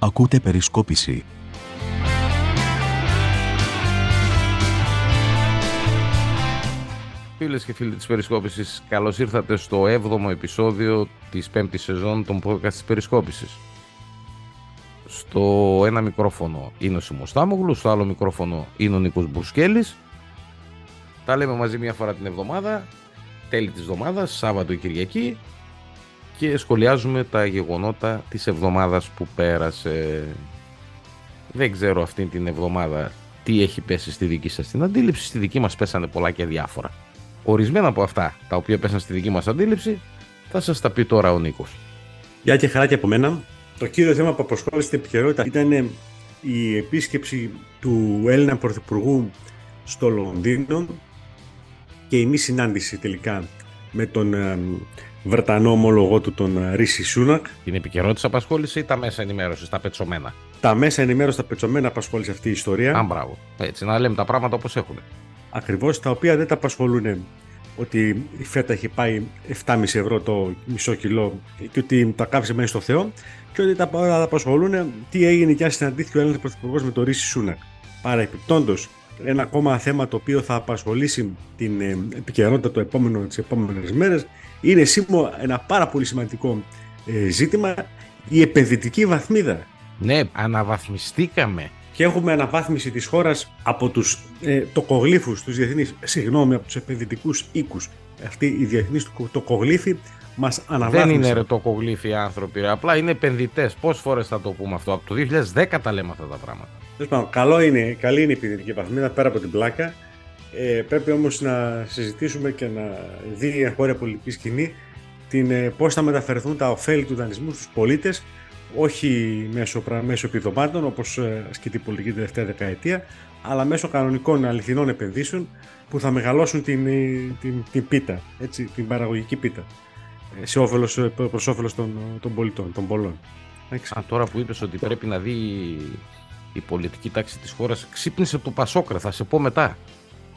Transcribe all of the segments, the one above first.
Ακούτε περισκόπηση. Φίλες και φίλοι της Περισκόπησης, καλώς ήρθατε στο 7ο επεισόδιο της 5ης σεζόν των podcast της Περισκόπησης. Στο ένα μικρόφωνο είναι ο Σιμός Στάμογλους, στο άλλο μικρόφωνο είναι ο Νίκος Μπουρσκέλης. Τα λέμε μαζί μια φορά την εβδομάδα, τέλη της εβδομάδας, Σάββατο ή Κυριακή και σχολιάζουμε τα γεγονότα της εβδομάδας που πέρασε. Δεν ξέρω αυτή την εβδομάδα τι έχει πέσει στη δική σας την αντίληψη, στη δική μας πέσανε πολλά και διάφορα. Ορισμένα από αυτά τα οποία πέσαν στη δική μας αντίληψη θα σας τα πει τώρα ο Νίκος. Γεια και χαρά και από μένα. Το κύριο θέμα που αποσχόλησε την επικαιρότητα ήταν η επίσκεψη του Έλληνα Πρωθυπουργού στο Λονδίνο και η μη συνάντηση τελικά με τον ε, Βρετανό ομολογό του τον ε, Ρίση Σούνακ. Την επικαιρότητα απασχόλησε ή τα μέσα ενημέρωσης, τα πετσομένα. Τα μέσα ενημέρωσης, τα πετσομένα απασχόλησε αυτή η ιστορία. Αν μπράβο. Έτσι, να λέμε τα πράγματα όπως έχουν. Ακριβώς, τα οποία δεν τα απασχολούν ότι η φέτα έχει πάει 7,5 ευρώ το μισό κιλό και ότι τα κάψε μέσα στο Θεό και ότι τα, τα απασχολούν τι έγινε και αν συναντήθηκε ο Έλληνας Πρωθυπουργός με τον Ρίση Σούνακ. Παρεπιπτόντως, ένα ακόμα θέμα το οποίο θα απασχολήσει την ε, επικαιρότητα το επόμενο, τις επόμενες μέρες είναι σήμερα ένα πάρα πολύ σημαντικό ε, ζήτημα η επενδυτική βαθμίδα. Ναι, αναβαθμιστήκαμε. Και έχουμε αναβάθμιση της χώρας από τους ε, τοκογλύφους, τους διεθνείς, συγγνώμη, από τους επενδυτικούς οίκους. Αυτή η διεθνής τοκογλύφοι μας αναβάθμισαν. Δεν είναι ρε τοκογλύφοι άνθρωποι, ρε. απλά είναι επενδυτές. Πόσες φορές θα το πούμε αυτό, από το 2010 τα λέμε αυτά τα πράγματα. Τέλος καλό είναι, καλή είναι η επενδυτική βαθμίδα πέρα από την πλάκα. Ε, πρέπει όμως να συζητήσουμε και να δει η εγχώρια πολιτική σκηνή την, ε, πώς θα μεταφερθούν τα ωφέλη του δανεισμού στους πολίτες όχι μέσω, μέσω επιδομάτων όπως ε, ασκεί την πολιτική τελευταία δεκαετία αλλά μέσω κανονικών αληθινών επενδύσεων που θα μεγαλώσουν την, ε, την, την πίτα, έτσι, την παραγωγική πίτα ε, σε όφελος, προς όφελος των, των πολιτών, των πολλών. Α, τώρα που είπες ότι πρέπει να δει η πολιτική τάξη της χώρας ξύπνησε το Πασόκρα, θα σε πω μετά.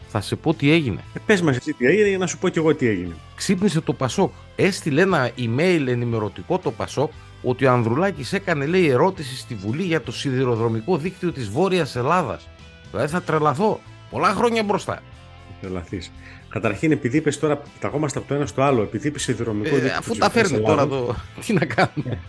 Θα σε πω τι έγινε. Ε, πες μας εσύ τι έγινε για να σου πω κι εγώ τι έγινε. Ξύπνησε το Πασόκ. Έστειλε ένα email ενημερωτικό το Πασόκ ότι ο Ανδρουλάκης έκανε λέει ερώτηση στη Βουλή για το σιδηροδρομικό δίκτυο της Βόρειας Ελλάδας. Δηλαδή θα τρελαθώ. Πολλά χρόνια μπροστά. Τρελαθείς. Καταρχήν, επειδή είπες τώρα, πεταγόμαστε από το ένα στο άλλο, επειδή είπες σιδηροδρομικό Ε, δίκτυο. αφού της τα Βόρειας φέρνει τώρα Ελλάδας, το. Τι να κάνουμε.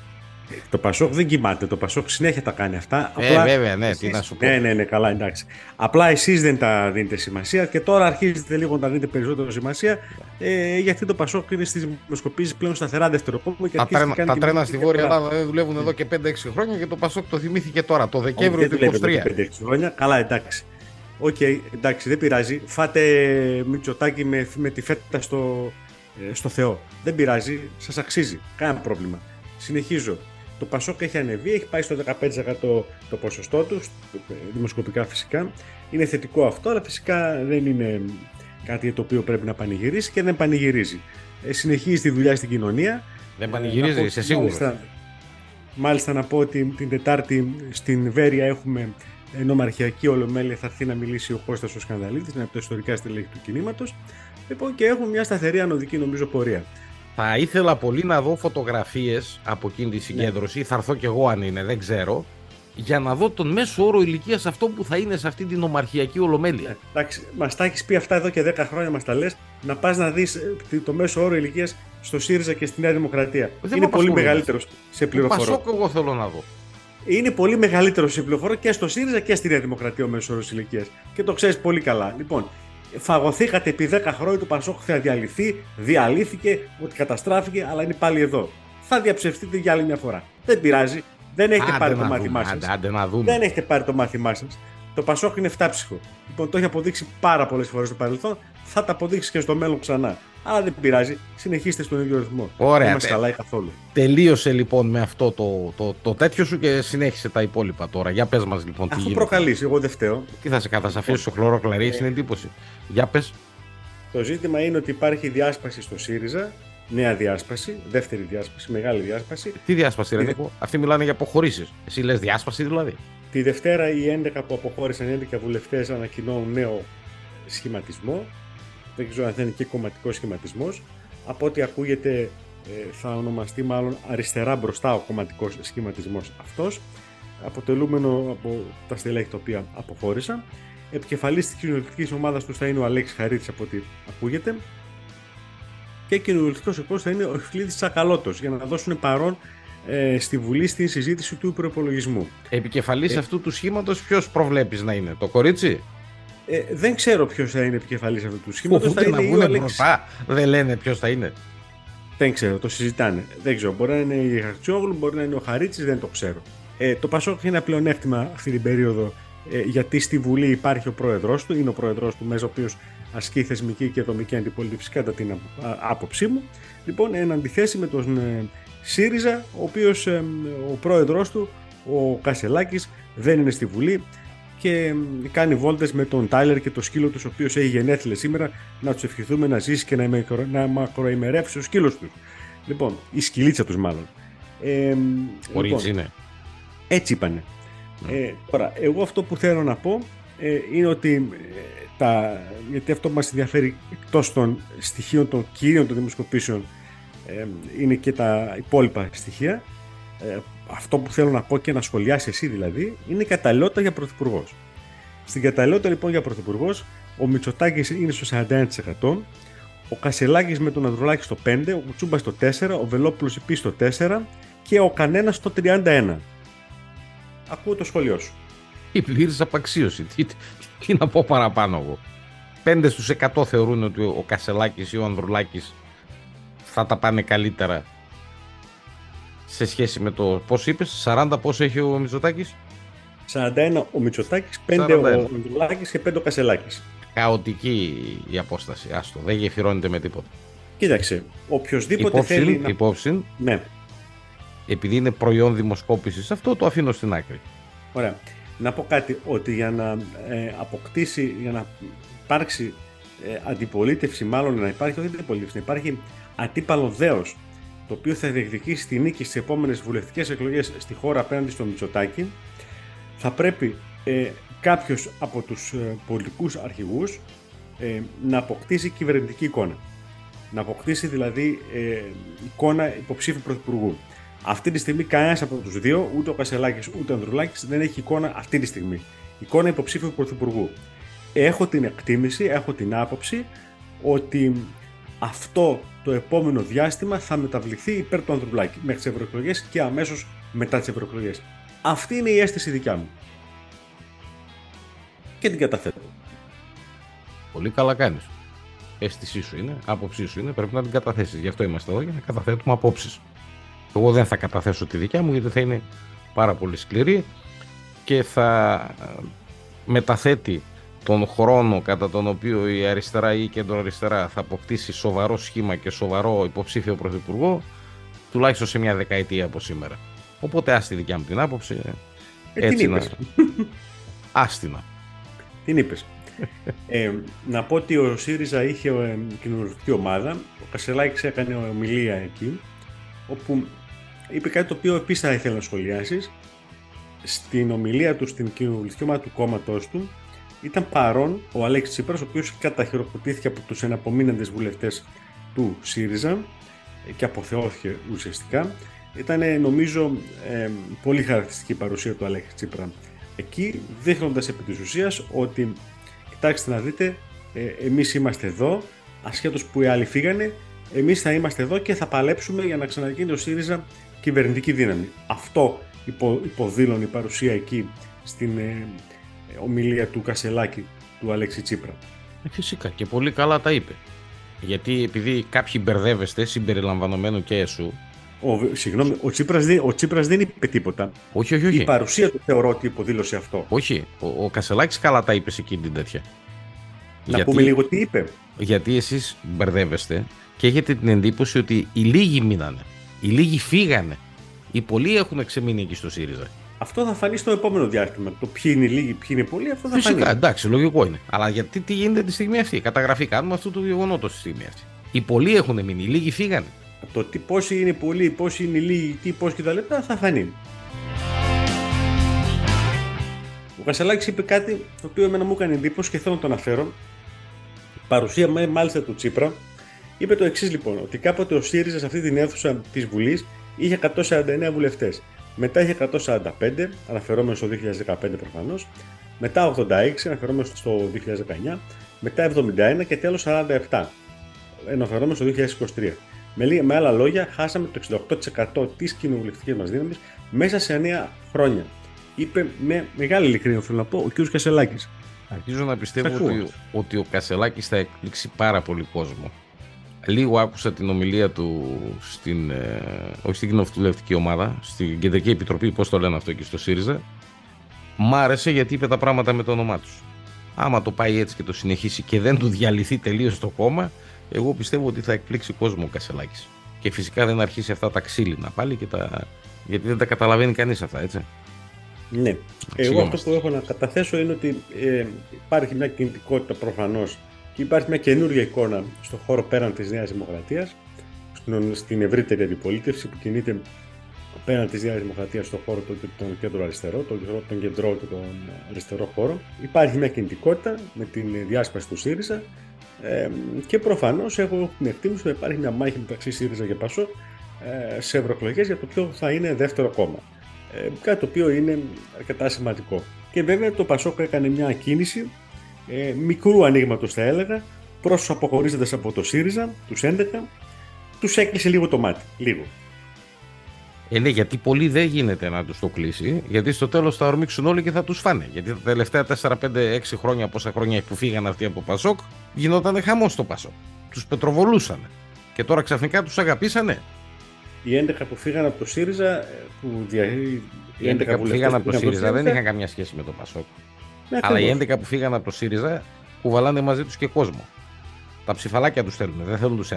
Το Πασόκ δεν κοιμάται. Το Πασόκ συνέχεια τα κάνει αυτά. Ε, βέβαια, ναι, τι να σου πω. Ναι, ναι, ναι, καλά, εντάξει. Απλά εσείς δεν τα δίνετε σημασία και τώρα αρχίζετε λίγο να τα δίνετε περισσότερο σημασία. Ε, γιατί το Πασόκ είναι στις δημοσκοπήσεις πλέον σταθερά δεύτερο κόμμα και Τα αρχίζει τρένα, και κάνει τα και τρένα πολιτική στη Βόρεια διαφορά. Ελλάδα δεν δουλεύουν εδώ και 5-6 χρόνια και το Πασόκ το θυμήθηκε τώρα, το Όχι, Δεκέμβριο δεν του δουλεύει 23. εδώ και 5-6 χρόνια. Καλά, εντάξει. Οκ, εντάξει, δεν πειράζει. Φάτε Μητσοτάκι με, με τη φέτα στο, ε, στο Θεό. Δεν πειράζει, σας αξίζει. Κανένα πρόβλημα. Συνεχίζω. Το Πασόκ έχει ανεβεί, έχει πάει στο 15% το ποσοστό τους, δημοσκοπικά φυσικά. Είναι θετικό αυτό, αλλά φυσικά δεν είναι κάτι το οποίο πρέπει να πανηγυρίσει και δεν πανηγυρίζει. Ε, συνεχίζει τη δουλειά στην κοινωνία. Δεν Ε, πανηγυρίζει, να πω- είσαι σίγουρος; Μάλιστα, μάλιστα να πω ότι την Τετάρτη στην Βέρεια έχουμε νομαρχιακή ολομέλεια θα έρθει να μιλήσει ο Κώστας ο Σκανδαλίτης, είναι από τα ιστορικά στελέχη του κινήματος. Λοιπόν, και έχουμε μια σταθερή ανωδική νομίζω πορεία. Θα ήθελα πολύ να δω φωτογραφίες από εκείνη τη συγκέντρωση. Θα έρθω κι εγώ αν είναι, δεν ξέρω. Για να δω τον μέσο όρο ηλικίας αυτό που θα είναι σε αυτή την ομαρχιακή ολομέλεια. Εντάξει, μας τα έχεις πει αυτά εδώ και 10 χρόνια, μας τα λες, να πας να δεις το μέσο όρο ηλικίας στο ΣΥΡΙΖΑ και στη Νέα Δημοκρατία. Δεν είναι με πολύ απασχολεί. μεγαλύτερο σε Το πληροφορώ. Πασόκ εγώ θέλω να δω. Είναι πολύ μεγαλύτερο σε πληροφορώ και στο ΣΥΡΙΖΑ και στη Νέα Δημοκρατία ο μέσο όρο ηλικίας. Και το ξέρεις πολύ καλά. Λοιπόν, φαγωθήκατε επί 10 χρόνια το Πασόκ θα διαλυθεί, διαλύθηκε, ότι καταστράφηκε, αλλά είναι πάλι εδώ. Θα διαψευστείτε για άλλη μια φορά. Δεν πειράζει. Δεν έχετε Άντε πάρει να το δούμε, μάθημά άντε, σας. άντε να δούμε. Δεν έχετε πάρει το μάθημά σας. Το Πασόκ είναι 7 Λοιπόν, το έχει αποδείξει πάρα πολλές φορές στο παρελθόν. Θα τα αποδείξει και στο μέλλον ξανά. Αλλά δεν πειράζει. Συνεχίστε στον ίδιο ρυθμό. Ωραία, Δεν μα τε- χαλάει καθόλου. Τελείωσε λοιπόν με αυτό το, το, το τέτοιο σου και συνέχισε τα υπόλοιπα τώρα. Για πες μας λοιπόν τι Αφού γίνεται. προκαλείς, εγώ δεν φταίω. Τι θα σε κατασαφήσει στο χλωρός κλαρί, Ε. είναι εντύπωση. Για πες. Το ζήτημα είναι ότι υπάρχει διάσπαση στο ΣΥΡΙΖΑ, νέα διάσπαση, δεύτερη διάσπαση, μεγάλη διάσπαση. Τι διάσπαση, ρε Είναι- Νίκο; Αυτοί μιλάνε για αποχωρήσεις. Εσύ λες διάσπαση δηλαδή. Τη Δευτέρα οι 11 που αποχώρησαν, οι 11 βουλευτές ανακοινώνουν νέο σχηματισμό. Δεν ξέρω αν θα είναι και κομματικός σχηματισμός. Από ό,τι ακούγεται, ε, θα ονομαστεί μάλλον αριστερά μπροστά ο κομματικός σχηματισμός αυτός. αποτελούμενο από τα στελέχη τα οποία αποχώρησαν. Επικεφαλής της κοινωνιστικής ομάδας τους θα είναι ο Αλέξης Χαρίτης από ό,τι ακούγεται και κοινωνιστικός εκπρόσωπος θα είναι ο Ευκλήδης Τσακαλώτος για να δώσουν παρόν ε, στη Βουλή στην συζήτηση του προπολογισμού. Επικεφαλής ε, αυτού του σχήματος ποιος προβλέπεις να είναι, το κορίτσι; Ε, δεν ξέρω ποιος θα είναι επικεφαλής αυτού του σχήματος. Θα είναι να βγουν μπροστά. Δεν λένε ποιος θα είναι. Δεν ξέρω, το συζητάνε. Δεν ξέρω. Μπορεί να είναι η Χαρτσόγλου, μπορεί να είναι ο Χαρίτσης, δεν το ξέρω. Ε, το Πασόκ έχει ένα πλεονέκτημα αυτή την περίοδο ε, γιατί στη Βουλή υπάρχει ο πρόεδρός του, είναι ο πρόεδρός του, μέσα ο οποίος ασκεί θεσμική και δομική αντιπολίτευση, κατά την άποψή μου. Λοιπόν, εν αντιθέσει με τον ε, ΣΥΡΙΖΑ, ο οποίος ε, ο πρόεδρός του, ο Κασελάκης, δεν είναι στη Βουλή και κάνει βόλτες με τον Τάιλερ και το σκύλο τους, ο οποίος έχει γενέθλια σήμερα, να τους ευχηθούμε να ζήσει και να, να μακροημερεύσει ο σκύλος τους. Λοιπόν, η σκυλίτσα τους μάλλον. Ε, λοιπόν, είναι. Έτσι είπανε. Ναι. Ε, τώρα, εγώ αυτό που θέλω να πω ε, είναι ότι ε, τα, γιατί αυτό που μας ενδιαφέρει εκτός των στοιχείων των κυρίων των δημοσκοπήσεων ε, είναι και τα υπόλοιπα στοιχεία ε, αυτό που θέλω να πω και να σχολιάσει εσύ δηλαδή είναι η καταλληλότητα για πρωθυπουργός. Στην καταλληλότητα λοιπόν για πρωθυπουργός ο Μητσοτάκης είναι στο 41%, ο Κασελάκης με τον Ανδρουλάκη στο 5%, ο Κουτσούμπας στο 4%, ο Βελόπουλος επίσης στο 4% και ο Κανένας στο 31%. Ακούω το σχολείο σου. Η πλήρης απαξίωση. Τι, τι, να πω παραπάνω εγώ. 5 στους 100 θεωρούν ότι ο Κασελάκης ή ο Ανδρουλάκης θα τα πάνε καλύτερα σε σχέση με το πώς είπες, 40 πόσο έχει ο Μητσοτάκης; 41 ο Μητσοτάκης, 5 ο Ανδρουλάκη και 5 ο Κασελάκης. Χαοτική η απόσταση. Άστο, δεν γεφυρώνεται με τίποτα. Κοίταξε, οποιοδήποτε θέλει. Να... Υπόψη, ναι. επειδή είναι προϊόν δημοσκόπησης, αυτό το αφήνω στην άκρη. Ωραία. Να πω κάτι, ότι για να ε, αποκτήσει, για να υπάρξει ε, αντιπολίτευση, μάλλον να υπάρχει, όχι αντιπολίτευση, να υπάρχει αντίπαλο δέος το οποίο θα διεκδικήσει τη νίκη στις επόμενες βουλευτικές εκλογές στη χώρα απέναντι στο Μητσοτάκι, θα πρέπει ε, κάποιος από τους ε, πολιτικούς αρχηγούς ε, να αποκτήσει κυβερνητική εικόνα. Να αποκτήσει δηλαδή ε, εικόνα υποψήφιου πρωθυπουργού. Αυτή τη στιγμή κανένας από τους δύο, ούτε ο Κασελάκης ούτε ο Ανδρουλάκης, δεν έχει εικόνα αυτή τη στιγμή. Εικόνα υποψήφιου πρωθυπουργού. Έχω την εκτίμηση, έχω την άποψη ότι αυτό το επόμενο διάστημα θα μεταβληθεί υπέρ του Ανδρουλάκη μέχρι τις ευρωεκλογές και αμέσως μετά τις ευρωεκλογές. Αυτή είναι η αίσθηση δικιά μου. Και την καταθέτω. Πολύ καλά κάνεις. Αίσθησή σου είναι, άποψή σου είναι, πρέπει να την καταθέσεις. Γι' αυτό είμαστε εδώ για να καταθέτουμε απόψεις. Εγώ δεν θα καταθέσω τη δικιά μου γιατί θα είναι πάρα πολύ σκληρή και θα μεταθέτει τον χρόνο κατά τον οποίο η αριστερά ή η κεντροαριστερά θα αποκτήσει σοβαρό σχήμα και σοβαρό υποψήφιο πρωθυπουργό, τουλάχιστον σε μια δεκαετία από σήμερα. Οπότε άστη δικιά μου την άποψη. Ε, έτσι την είπες. Άστινα. Την είπες. ε, να πω ότι ο ΣΥΡΙΖΑ είχε ε, κοινωνική ομάδα. Ο Κασελάκης έκανε ομιλία εκεί, όπου είπε κάτι το οποίο επίσης θα ήθελα να σχολιάσεις. Στην ομιλία του στην κοινωνική ομάδα του κόμματός του, ήταν παρόν ο Αλέξης Τσίπρας, ο οποίος καταχειροκροτήθηκε από τους εναπομείναντες βουλευτές του ΣΥΡΙΖΑ και αποθεώθηκε ουσιαστικά. Ήταν νομίζω ε, πολύ χαρακτηριστική η παρουσία του Αλέξη Τσίπρα εκεί, δείχνοντας επί της ουσίας ότι κοιτάξτε να δείτε, ε, εμείς είμαστε εδώ, ασχέτως που οι άλλοι φύγανε, εμείς θα είμαστε εδώ και θα παλέψουμε για να ξαναγίνει ο ΣΥΡΙΖΑ κυβερνητική δύναμη. Αυτό υπο, υποδήλωνε η παρουσία εκεί στην ε, ομιλία του Κασελάκη του Αλέξη Τσίπρα. Ε, φυσικά και πολύ καλά τα είπε. Γιατί επειδή κάποιοι μπερδεύεστε συμπεριλαμβανομένου και εσού. Ο, συγγνώμη, ο Τσίπρας, ο Τσίπρας δεν είπε τίποτα. Όχι, όχι, όχι. Η παρουσία του θεωρώ ότι υποδήλωσε αυτό. Όχι. Ο, ο Κασελάκης καλά τα είπε σε εκείνη την τέτοια. Να γιατί, πούμε λίγο τι είπε. Γιατί εσείς μπερδεύεστε και έχετε την εντύπωση ότι οι λίγοι μείνανε. Οι λίγοι φύγανε. Οι πολλοί έχουν ξεμείνει εκεί στο ΣΥΡΙΖΑ. Αυτό θα φανεί στο επόμενο διάστημα. Το ποιοι είναι λίγοι, ποιοι είναι πολλοί, αυτό θα Φυσικά, φανεί. εντάξει, λογικό είναι. Αλλά γιατί τι γίνεται τη στιγμή αυτή; Καταγραφή κάνουμε αυτού του γεγονότος τη στιγμή αυτή. Οι πολλοί έχουν μείνει, οι λίγοι φύγανε. Το τι πόσοι είναι πολλοί, πόσοι είναι λίγοι, τι, πώ κτλ. θα φανεί. Ο Κασελάκης είπε κάτι το οποίο εμένα μου έκανε εντύπωση και θέλω να το αναφέρω. Παρουσία μάλιστα του Τσίπρα είπε το εξής λοιπόν, ότι κάποτε ο ΣΥΡΙΖΑ σε αυτή την αίθουσα της Βουλής είχε 149 βουλευτές. Μετά είχε 145, αναφερόμενο στο 2015 προφανώς. Μετά 86, αναφερόμενο στο 2019. Μετά 71 και τέλος 47, αναφερόμενο στο 2023. Με, με άλλα λόγια, χάσαμε το 68% της κοινοβουλευτικής μας δύναμης μέσα σε 9 χρόνια. Είπε με μεγάλη ειλικρίνεια, θέλω να πω, ο κ. Κασελάκης. Αρχίζω να πιστεύω ότι, ότι ο Κασελάκης θα εκπλήξει πάρα πολύ κόσμο. Λίγο άκουσα την ομιλία του στην, ε, όχι στην κοινοβουλευτική ομάδα, στην Κεντρική Επιτροπή, πώς το λένε αυτό εκεί στο ΣΥΡΙΖΑ. Μ' άρεσε γιατί είπε τα πράγματα με το όνομά τους. Άμα το πάει έτσι και το συνεχίσει και δεν του διαλυθεί τελείως το κόμμα, εγώ πιστεύω ότι θα εκπλήξει κόσμο ο Κασελάκης. Και φυσικά δεν αρχίσει αυτά τα ξύλινα πάλι και τα. Γιατί δεν τα καταλαβαίνει κανείς αυτά, έτσι. Ναι. Εγώ αυτό που έχω να καταθέσω είναι ότι ε, υπάρχει μια κινητικότητα προφανώς και υπάρχει μια καινούργια εικόνα στον χώρο πέραν της Νέας Δημοκρατίας, στην ευρύτερη αντιπολίτευση που κινείται πέραν της Νέας Δημοκρατίας στον χώρο των, τον κέντρο αριστερό, τον, τον κεντρό και τον αριστερό χώρο. Υπάρχει μια κινητικότητα με την διάσπαση του ΣΥΡΙΖΑ ε, και προφανώς έχω την εκτίμηση ότι υπάρχει μια μάχη μεταξύ ΣΥΡΙΖΑ και ΠΑΣΟ ε, σε ευρωεκλογές για το ποιο θα είναι δεύτερο κόμμα. Ε, κάτι το οποίο είναι αρκετά σημαντικό. Και βέβαια το ΠΑΣΟΚ έκανε μια κίνηση ε, μικρού ανοίγματος, θα έλεγα, προς του αποχωρίζοντας από το ΣΥΡΙΖΑ, τους 11, τους έκλεισε λίγο το μάτι. Λίγο. Ε, ναι, γιατί πολύ δεν γίνεται να τους το κλείσει, γιατί στο τέλος θα ορμήξουν όλοι και θα τους φάνε. Γιατί τα τελευταία 4, 5, 6 χρόνια, πόσα χρόνια που φύγαν αυτοί από Πασόκ, γινόταν χαμό στο Πασόκ. Τους πετροβολούσαν. Και τώρα ξαφνικά τους αγαπήσανε. Οι 11 που φύγαν από το ΣΥΡΙΖΑ. Ε, που δια... Οι 11 που φύγαν από το ΣΥΡΙΖΑ δεν είχαν καμιά σχέση με το Πασόκ. Ναι, Αλλά οι 11 που φύγαν από το ΣΥΡΙΖΑ κουβαλάνε μαζί τους και κόσμο. Τα ψηφαλάκια τους θέλουν, δεν θέλουν τους 11.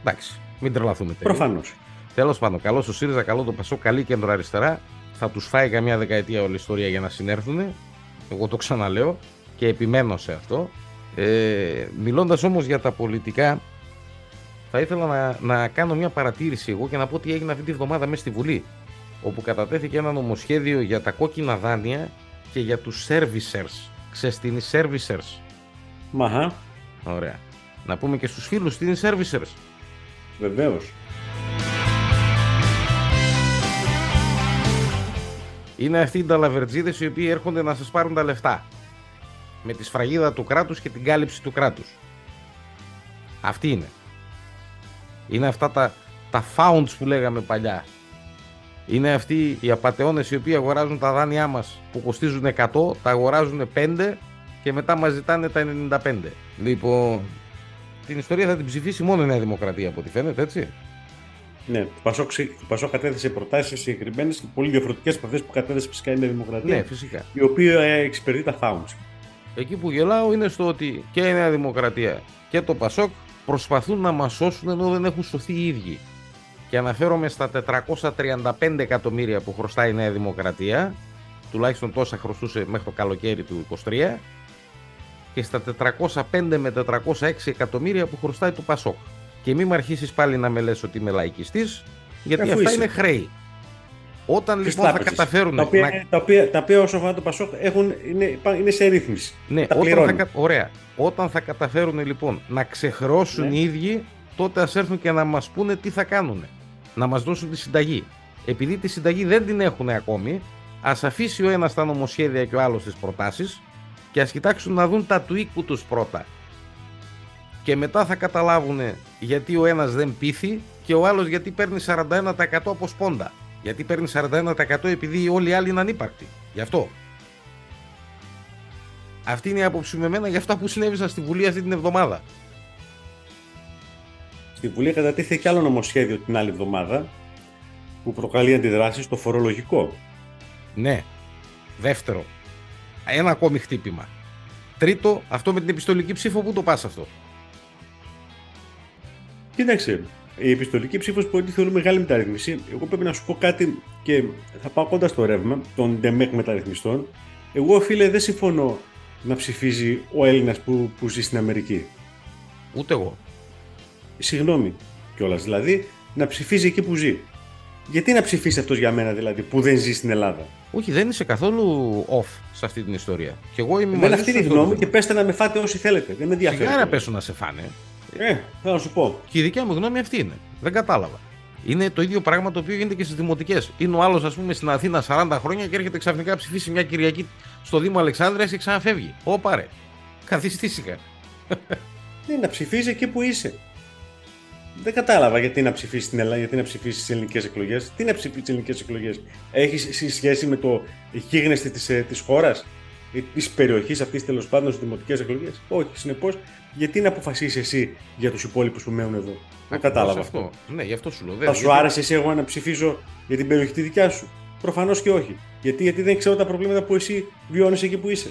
Εντάξει, μην τρελαθούμε τελείως. Προφανώς. Τέλος πάντων, καλό ο ΣΥΡΙΖΑ, καλό το Πασό, καλή κέντρο αριστερά. Θα τους φάει καμιά δεκαετία όλη η ιστορία για να συνέρθουν. Εγώ το ξαναλέω και επιμένω σε αυτό. Ε, Μιλώντας όμως για τα πολιτικά, θα ήθελα να, να κάνω μια παρατήρηση εγώ και να πω τι έγινε αυτή τη βδομάδα μέσα στη Βουλή. Όπου κατατέθηκε ένα νομοσχέδιο για τα κόκκινα δάνεια και για τους servicers. Ξέρεις τι είναι servicers. Μαχά. Ωραία. Να πούμε και στους φίλους τι είναι servicers. Βεβαίως. Είναι αυτοί οι ταλαβερτζίδες οι οποίοι έρχονται να σας πάρουν τα λεφτά. Με τη σφραγίδα του κράτους και την κάλυψη του κράτους. Αυτή είναι. Είναι αυτά τα, τα founds που λέγαμε παλιά. Είναι αυτοί οι απαταιώνες οι οποίοι αγοράζουν τα δάνειά μας που κοστίζουν 100, τα αγοράζουν 5 και μετά μας ζητάνε τα 95. Λοιπόν, την ιστορία θα την ψηφίσει μόνο η Νέα Δημοκρατία από ό,τι φαίνεται, έτσι. Ναι, το Πασό, το Πασό κατέθεσε προτάσεις συγκεκριμένες και πολύ διαφορετικές από αυτές που κατέθεσε φυσικά η Νέα Δημοκρατία. Ναι, φυσικά. Η οποία εξυπηρετεί τα founds. Εκεί που γελάω είναι στο ότι και η Νέα Δημοκρατία και το Πασόκ προσπαθούν να μας σώσουν ενώ δεν έχουν σωθεί οι ίδιοι και αναφέρομαι στα 435 εκατομμύρια που χρωστάει η Νέα Δημοκρατία, τουλάχιστον τόσα χρωστούσε μέχρι το καλοκαίρι του 23, και στα 405 με 406 εκατομμύρια που χρωστάει το Πασόκ. Και μην με αρχίσεις πάλι να με λες ότι είμαι λαϊκιστής, γιατί Αφού αυτά είναι χρέη. Όταν λοιπόν θα καταφέρουν. Τα οποία, να... τα οποία, τα οποία όσο αφορά το Πασόκ έχουν, είναι, είναι σε ρύθμιση. Ναι, όταν θα, ωραία. Όταν θα καταφέρουν λοιπόν να ξεχρεώσουν ναι. οι ίδιοι, τότε ας έρθουν και να μας πούνε τι θα κάνουν να μας δώσουν τη συνταγή. Επειδή τη συνταγή δεν την έχουν ακόμη, ας αφήσει ο ένας τα νομοσχέδια και ο άλλος τις προτάσεις και ας κοιτάξουν να δουν τα του οίκου τους πρώτα. Και μετά θα καταλάβουν γιατί ο ένας δεν πείθει και ο άλλος γιατί παίρνει 41% από σπόντα. Γιατί παίρνει 41% επειδή όλοι οι άλλοι είναι ανύπαρκτοι. Γι' αυτό. Αυτή είναι η άποψη με μένα για αυτά που συνέβησαν στη Βουλή αυτή την εβδομάδα. Στη Βουλή κατατίθεται και άλλο νομοσχέδιο την άλλη εβδομάδα που προκαλεί αντιδράσεις στο φορολογικό. Ναι. Δεύτερο. Ένα ακόμη χτύπημα. Τρίτο, αυτό με την επιστολική ψήφο, πού το πας αυτό; Κοίταξε, η επιστολική ψήφος που ότι θεωρεί μεγάλη μεταρρύθμιση. Εγώ πρέπει να σου πω κάτι και θα πάω κοντά στο ρεύμα των ΔΕΜΕΚ μεταρρυθμιστών. Εγώ, φίλε, δεν συμφωνώ να ψηφίζει ο Έλληνας που, που ζει στην Αμερική. Ούτε εγώ συγγνώμη κιόλας. Δηλαδή να ψηφίζει εκεί που ζει. Γιατί να ψηφίσει αυτός για μένα δηλαδή που δεν ζει στην Ελλάδα; Όχι, δεν είσαι καθόλου off σε αυτή την ιστορία. Και εγώ είμαι μαζί αυτή τη γνώμη και πέστε να με φάτε όσοι θέλετε. Δεν με ενδιαφέρει. Σιγά να πέσω να σε φάνε. Ε, θα σου πω. Και η δικιά μου γνώμη αυτή είναι. Δεν κατάλαβα. Είναι το ίδιο πράγμα το οποίο γίνεται και στις δημοτικές. Είναι ο άλλος, ας πούμε, στην Αθήνα 40 χρόνια και έρχεται ξαφνικά ψηφίσει μια Κυριακή στο Δήμο Αλεξάνδρειας και ξαναφεύγει. Ω ρε. Καθιστήσικα. Ναι, να ψηφίζει εκεί που είσαι. Δεν κατάλαβα γιατί να ψηφίσεις στην Ελλάδα, γιατί να ψηφίσεις τις ελληνικές εκλογές. Τι να ψηφίσεις τις ελληνικές εκλογές, Έχεις σχέση με το γίγνεσθε της της ε, χώρα, της περιοχής αυτής τέλος πάντων στις δημοτικές εκλογές; Όχι. Συνεπώς, γιατί να αποφασίσεις εσύ για τους υπόλοιπους που μένουν εδώ; Δεν κατάλαβα αυτό. Ναι, γι' αυτό σου λέω. Θα σου άρεσε εσύ εγώ να ψηφίζω για την περιοχή τη δικιά σου; Προφανώς και όχι. Γιατί, γιατί δεν ξέρω τα προβλήματα που εσύ βιώνεις εκεί που είσαι.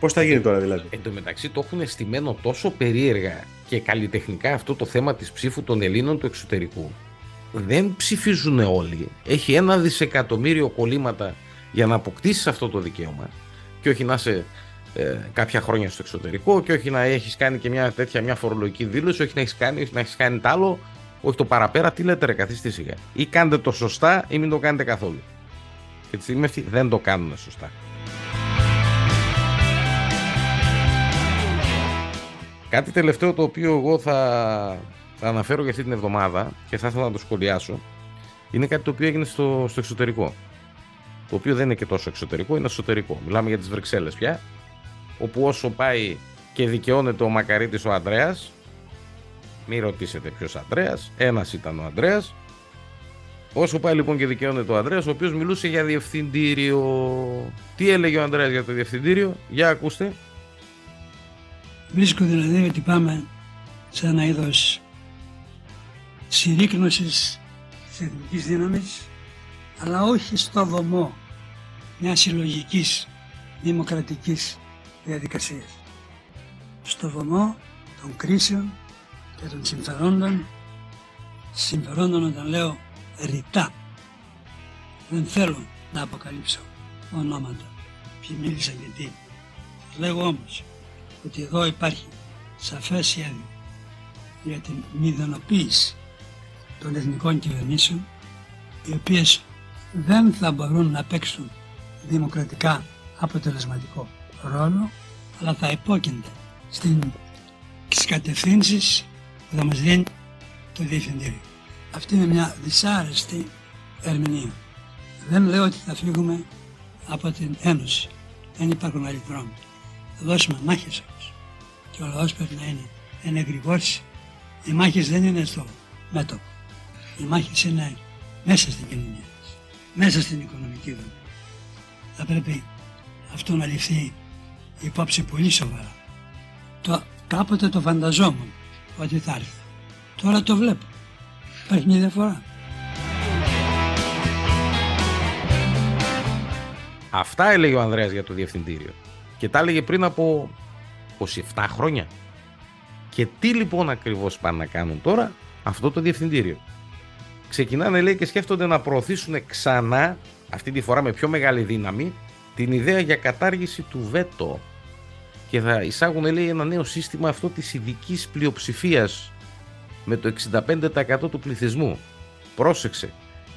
Πώς θα γίνει τώρα δηλαδή; Εν τω μεταξύ το έχουν στημένο τόσο περίεργα και καλλιτεχνικά αυτό το θέμα της ψήφου των Ελλήνων του εξωτερικού. Δεν ψηφίζουν όλοι. Έχει ένα δισεκατομμύριο κολλήματα για να αποκτήσεις αυτό το δικαίωμα. Και όχι να είσαι ε, κάποια χρόνια στο εξωτερικό και όχι να έχεις κάνει και μια τέτοια μια φορολογική δήλωση, όχι να έχεις κάνει, όχι να έχεις κάνει τ' άλλο, όχι το παραπέρα. Τι λέτε, ρε, καθίστε σιγά. Ή κάντε το σωστά ή μην το κάνετε καθόλου. Και τη στιγμή αυτή δεν το κάνουν σωστά. Κάτι τελευταίο το οποίο εγώ θα, θα αναφέρω για αυτή την εβδομάδα και θα ήθελα να το σχολιάσω είναι κάτι το οποίο έγινε στο, στο εξωτερικό. Το οποίο δεν είναι και τόσο εξωτερικό, είναι εσωτερικό. Μιλάμε για τις Βρυξέλλες πια, όπου όσο πάει και δικαιώνεται ο Μακαρίτης ο Ανδρέας, μην ρωτήσετε ποιος Ανδρέας, ένας ήταν ο Ανδρέας, Όσο πάει λοιπόν και δικαιώνεται ο Ανδρέας, ο οποίος μιλούσε για διευθυντήριο. Τι έλεγε ο Ανδρέας για το διευθυντήριο, για ακούστε. Βρίσκω δηλαδή ότι πάμε σε ένα είδος συρρήκνωσης της εθνικής δύναμης, αλλά όχι στο δομό μιας συλλογικής δημοκρατικής διαδικασίας. Στο βωμό των κρίσεων και των συμφερόντων, συμφερόντων όταν λέω ρητά. Δεν θέλω να αποκαλύψω ονόματα. Ποιοι μίλησαν και τι. Λέγω όμως ότι εδώ υπάρχει σαφές σχέδιο για την μηδενοποίηση των εθνικών κυβερνήσεων οι οποίες δεν θα μπορούν να παίξουν δημοκρατικά αποτελεσματικό ρόλο αλλά θα υπόκεινται στις κατευθύνσεις που θα μας δίνει το Διευθυντήριο. Αυτή είναι μια δυσάρεστη ερμηνεία. Δεν λέω ότι θα φύγουμε από την Ένωση. Δεν υπάρχουν άλλοι δρόμοι. Θα δώσουμε μάχες και ο λαός πρέπει να είναι ενεγρηγόρηση. Οι μάχες δεν είναι στο μέτωπο. Οι μάχες είναι μέσα στην κοινωνία μέσα στην οικονομική δομή. Θα πρέπει αυτό να ληφθεί υπόψη πολύ σοβαρά. Το, κάποτε το φανταζόμουν ότι θα έρθει. Τώρα το βλέπω. Υπάρχει μια διαφορά. Αυτά έλεγε ο Ανδρέας για το διευθυντήριο. Και τα έλεγε πριν από 27 χρόνια. Και τι λοιπόν ακριβώς πάνε να κάνουν τώρα αυτό το διευθυντήριο. Ξεκινάνε λέει και σκέφτονται να προωθήσουν ξανά, αυτή τη φορά με πιο μεγάλη δύναμη, την ιδέα για κατάργηση του βέτο. Και θα εισάγουν λέει ένα νέο σύστημα αυτό της ειδικής πλειοψηφίας με το 65% του πληθυσμού. Πρόσεξε,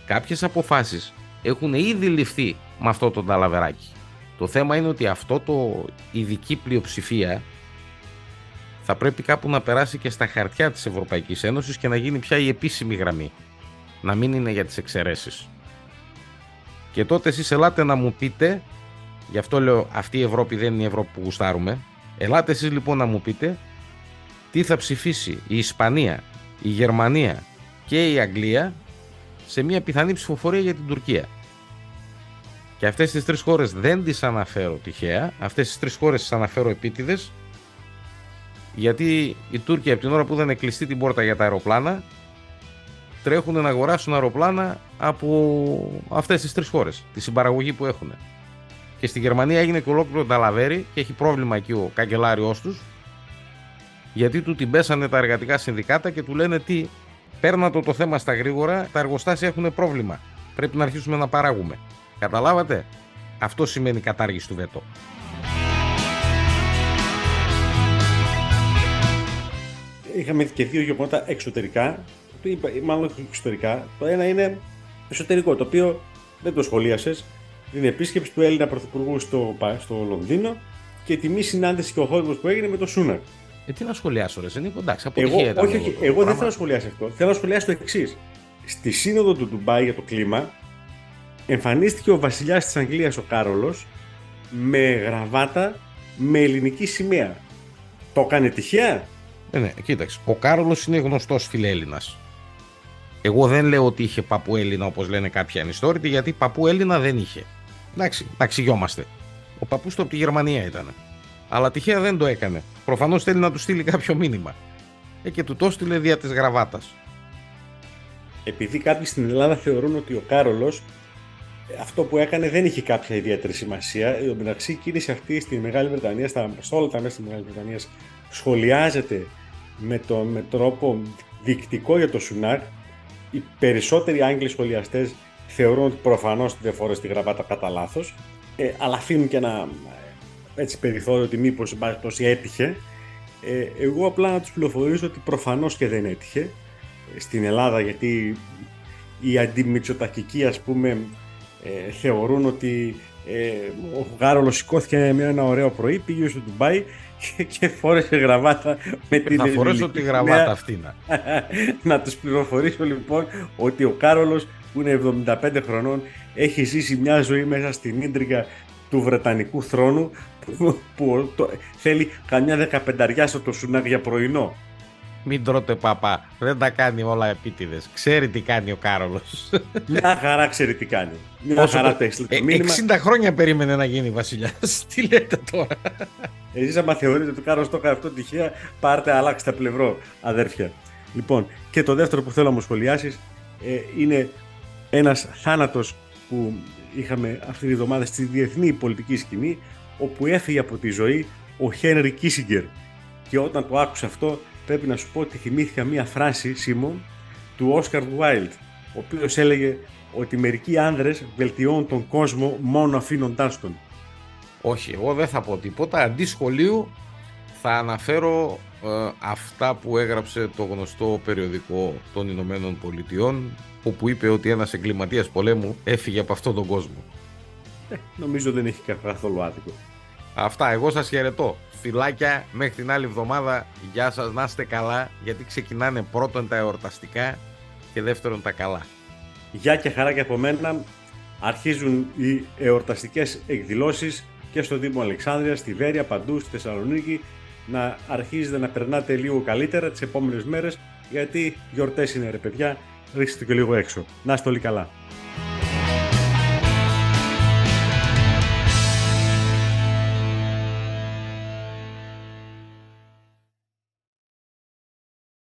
κάποιες αποφάσεις έχουν ήδη ληφθεί με αυτό το ταλαβεράκι. Το θέμα είναι ότι αυτό το ειδική πλειοψηφία θα πρέπει κάπου να περάσει και στα χαρτιά της Ευρωπαϊκής Ένωσης και να γίνει πια η επίσημη γραμμή. Να μην είναι για τις εξαιρέσεις. Και τότε εσείς ελάτε να μου πείτε, γι' αυτό λέω αυτή η Ευρώπη δεν είναι η Ευρώπη που γουστάρουμε, ελάτε εσείς λοιπόν να μου πείτε τι θα ψηφίσει η Ισπανία, η Γερμανία και η Αγγλία σε μια πιθανή ψηφοφορία για την Τουρκία. Και αυτές τις τρεις χώρες δεν τις αναφέρω τυχαία, αυτές τις τρεις χώρες τις αναφέρω επίτηδες, γιατί οι Τούρκοι από την ώρα που δεν κλειστεί την πόρτα για τα αεροπλάνα, τρέχουν να αγοράσουν αεροπλάνα από αυτές τις τρεις χώρες, τη συμπαραγωγή που έχουν. Και στη Γερμανία έγινε και ολόκληρο ταλαβέρι και έχει πρόβλημα εκεί ο καγκελάριος τους, γιατί του την πέσανε τα εργατικά συνδικάτα και του λένε τι, παίρνατε το θέμα στα γρήγορα, τα εργοστάσια έχουν πρόβλημα. Πρέπει να αρχίσουμε να παράγουμε. Καταλάβατε; Αυτό σημαίνει κατάργηση του βέτο. Είχαμε και δύο γεγονότα εξωτερικά, μάλλον εξωτερικά. Το ένα είναι εσωτερικό, το οποίο δεν το σχολίασες. Είναι επίσκεψη του Έλληνα Πρωθυπουργού στο, στο Λονδίνο και τη μη συνάντηση και ο χώρος που έγινε με τον Σούνακ. Ε, τι να σχολιάσω, ρε, είναι εντάξει, εγώ, όχι, όχι, εγώ δεν θέλω να σχολιάσω αυτό. Θέλω να σχολιάσω το εξής. στη σύνοδο του Ντουμπάι για το κλίμα εμφανίστηκε ο βασιλιάς της Αγγλίας ο Κάρολος με γραβάτα με ελληνική σημαία. Το έκανε τυχαία; Ε, ναι, κοίταξε. Ο Κάρολος είναι γνωστός φιλέλληνας. Εγώ δεν λέω ότι είχε παππού Έλληνα όπως λένε κάποιοι ανιστόρητοι γιατί παππού Έλληνα δεν είχε. Εντάξει, να εξηγιόμαστε. Ο παππούς του από τη Γερμανία ήταν. Αλλά τυχαία δεν το έκανε. Προφανώς θέλει να του στείλει κάποιο μήνυμα. Ε, και του το στείλε δια της γραβάτας. Επειδή κάποιοι στην Ελλάδα θεωρούν ότι ο Κάρολος αυτό που έκανε δεν είχε κάποια ιδιαίτερη σημασία. Εν μεταξύ, η κίνηση αυτή στη Μεγάλη Βρετανία, στα, σε όλα τα μέσα της Μεγάλης Βρετανίας, σχολιάζεται με, το, με τρόπο δεικτικό για το Σουνάκ. Οι περισσότεροι Άγγλοι σχολιαστές θεωρούν ότι προφανώς δεν φόρεσε τη γραβάτα κατά λάθος, ε, αλλά αφήνουν και ένα έτσι, περιθώριο ότι μήπως έτυχε. Ε, εγώ απλά να τους πληροφορήσω ότι προφανώς και δεν έτυχε ε, στην Ελλάδα γιατί οι αντιμητσοτακικοί ας πούμε ε, θεωρούν ότι ε, ο Γάρολος σηκώθηκε με ένα ωραίο πρωί, πήγε στο Ντουμπάι και, και φόρεσε γραβάτα με την Θα φορέσω τη γραβάτα αυτή να. να τους πληροφορήσω λοιπόν ότι ο Κάρολος που είναι 75 χρονών έχει ζήσει μια ζωή μέσα στην ίντριγκα του Βρετανικού θρόνου που, που το, θέλει καμιά δεκαπενταριά στο το σουνάκ για πρωινό. Μην τρώτε παπά. Δεν τα κάνει όλα επίτηδες. Ξέρει τι κάνει ο Κάρολος. Μια χαρά ξέρει τι κάνει. Μια Όσο χαρά το ε, μήνυμα. 60 χρόνια περίμενε να γίνει βασιλιά. τι λέτε τώρα; Εσείς, άμα θεωρείτε ότι ο Κάρολος το έκανε αυτό τυχαία, πάρτε αλλάξτε πλευρό, αδέρφια. Λοιπόν, και το δεύτερο που θέλω να μου σχολιάσεις ε, είναι ένας θάνατος που είχαμε αυτή τη βδομάδα στη διεθνή πολιτική σκηνή, όπου έφυγε από τη ζωή ο Χένρι Κίσιγκερ. Και όταν το άκουσα αυτό, πρέπει να σου πω ότι θυμήθηκα μία φράση, Σίμων, του Όσκαρ Βάιλτ, ο οποίος έλεγε ότι μερικοί άνδρες βελτιώνουν τον κόσμο μόνο αφήνοντάς τον. Όχι, εγώ δεν θα πω τίποτα. Αντί σχολείου θα αναφέρω ε, αυτά που έγραψε το γνωστό περιοδικό των Ηνωμένων Πολιτειών όπου είπε ότι ένας εγκληματίας πολέμου έφυγε από αυτόν τον κόσμο. Ε, νομίζω δεν έχει καθόλου άδικο. Αυτά, εγώ σας χαιρετώ. Φιλάκια, μέχρι την άλλη εβδομάδα. Γεια σας, να είστε καλά, γιατί ξεκινάνε πρώτον τα εορταστικά και δεύτερον τα καλά. Γεια και χαρά και από μένα. Αρχίζουν οι εορταστικές εκδηλώσεις και στο Δήμο Αλεξάνδρεια, στη Βέρεια, παντού, στη Θεσσαλονίκη. Να αρχίζετε να περνάτε λίγο καλύτερα τις επόμενες μέρες, γιατί γιορτές είναι ρε παιδιά, ρίξτε και λίγο έξω. Να είστε όλοι καλά.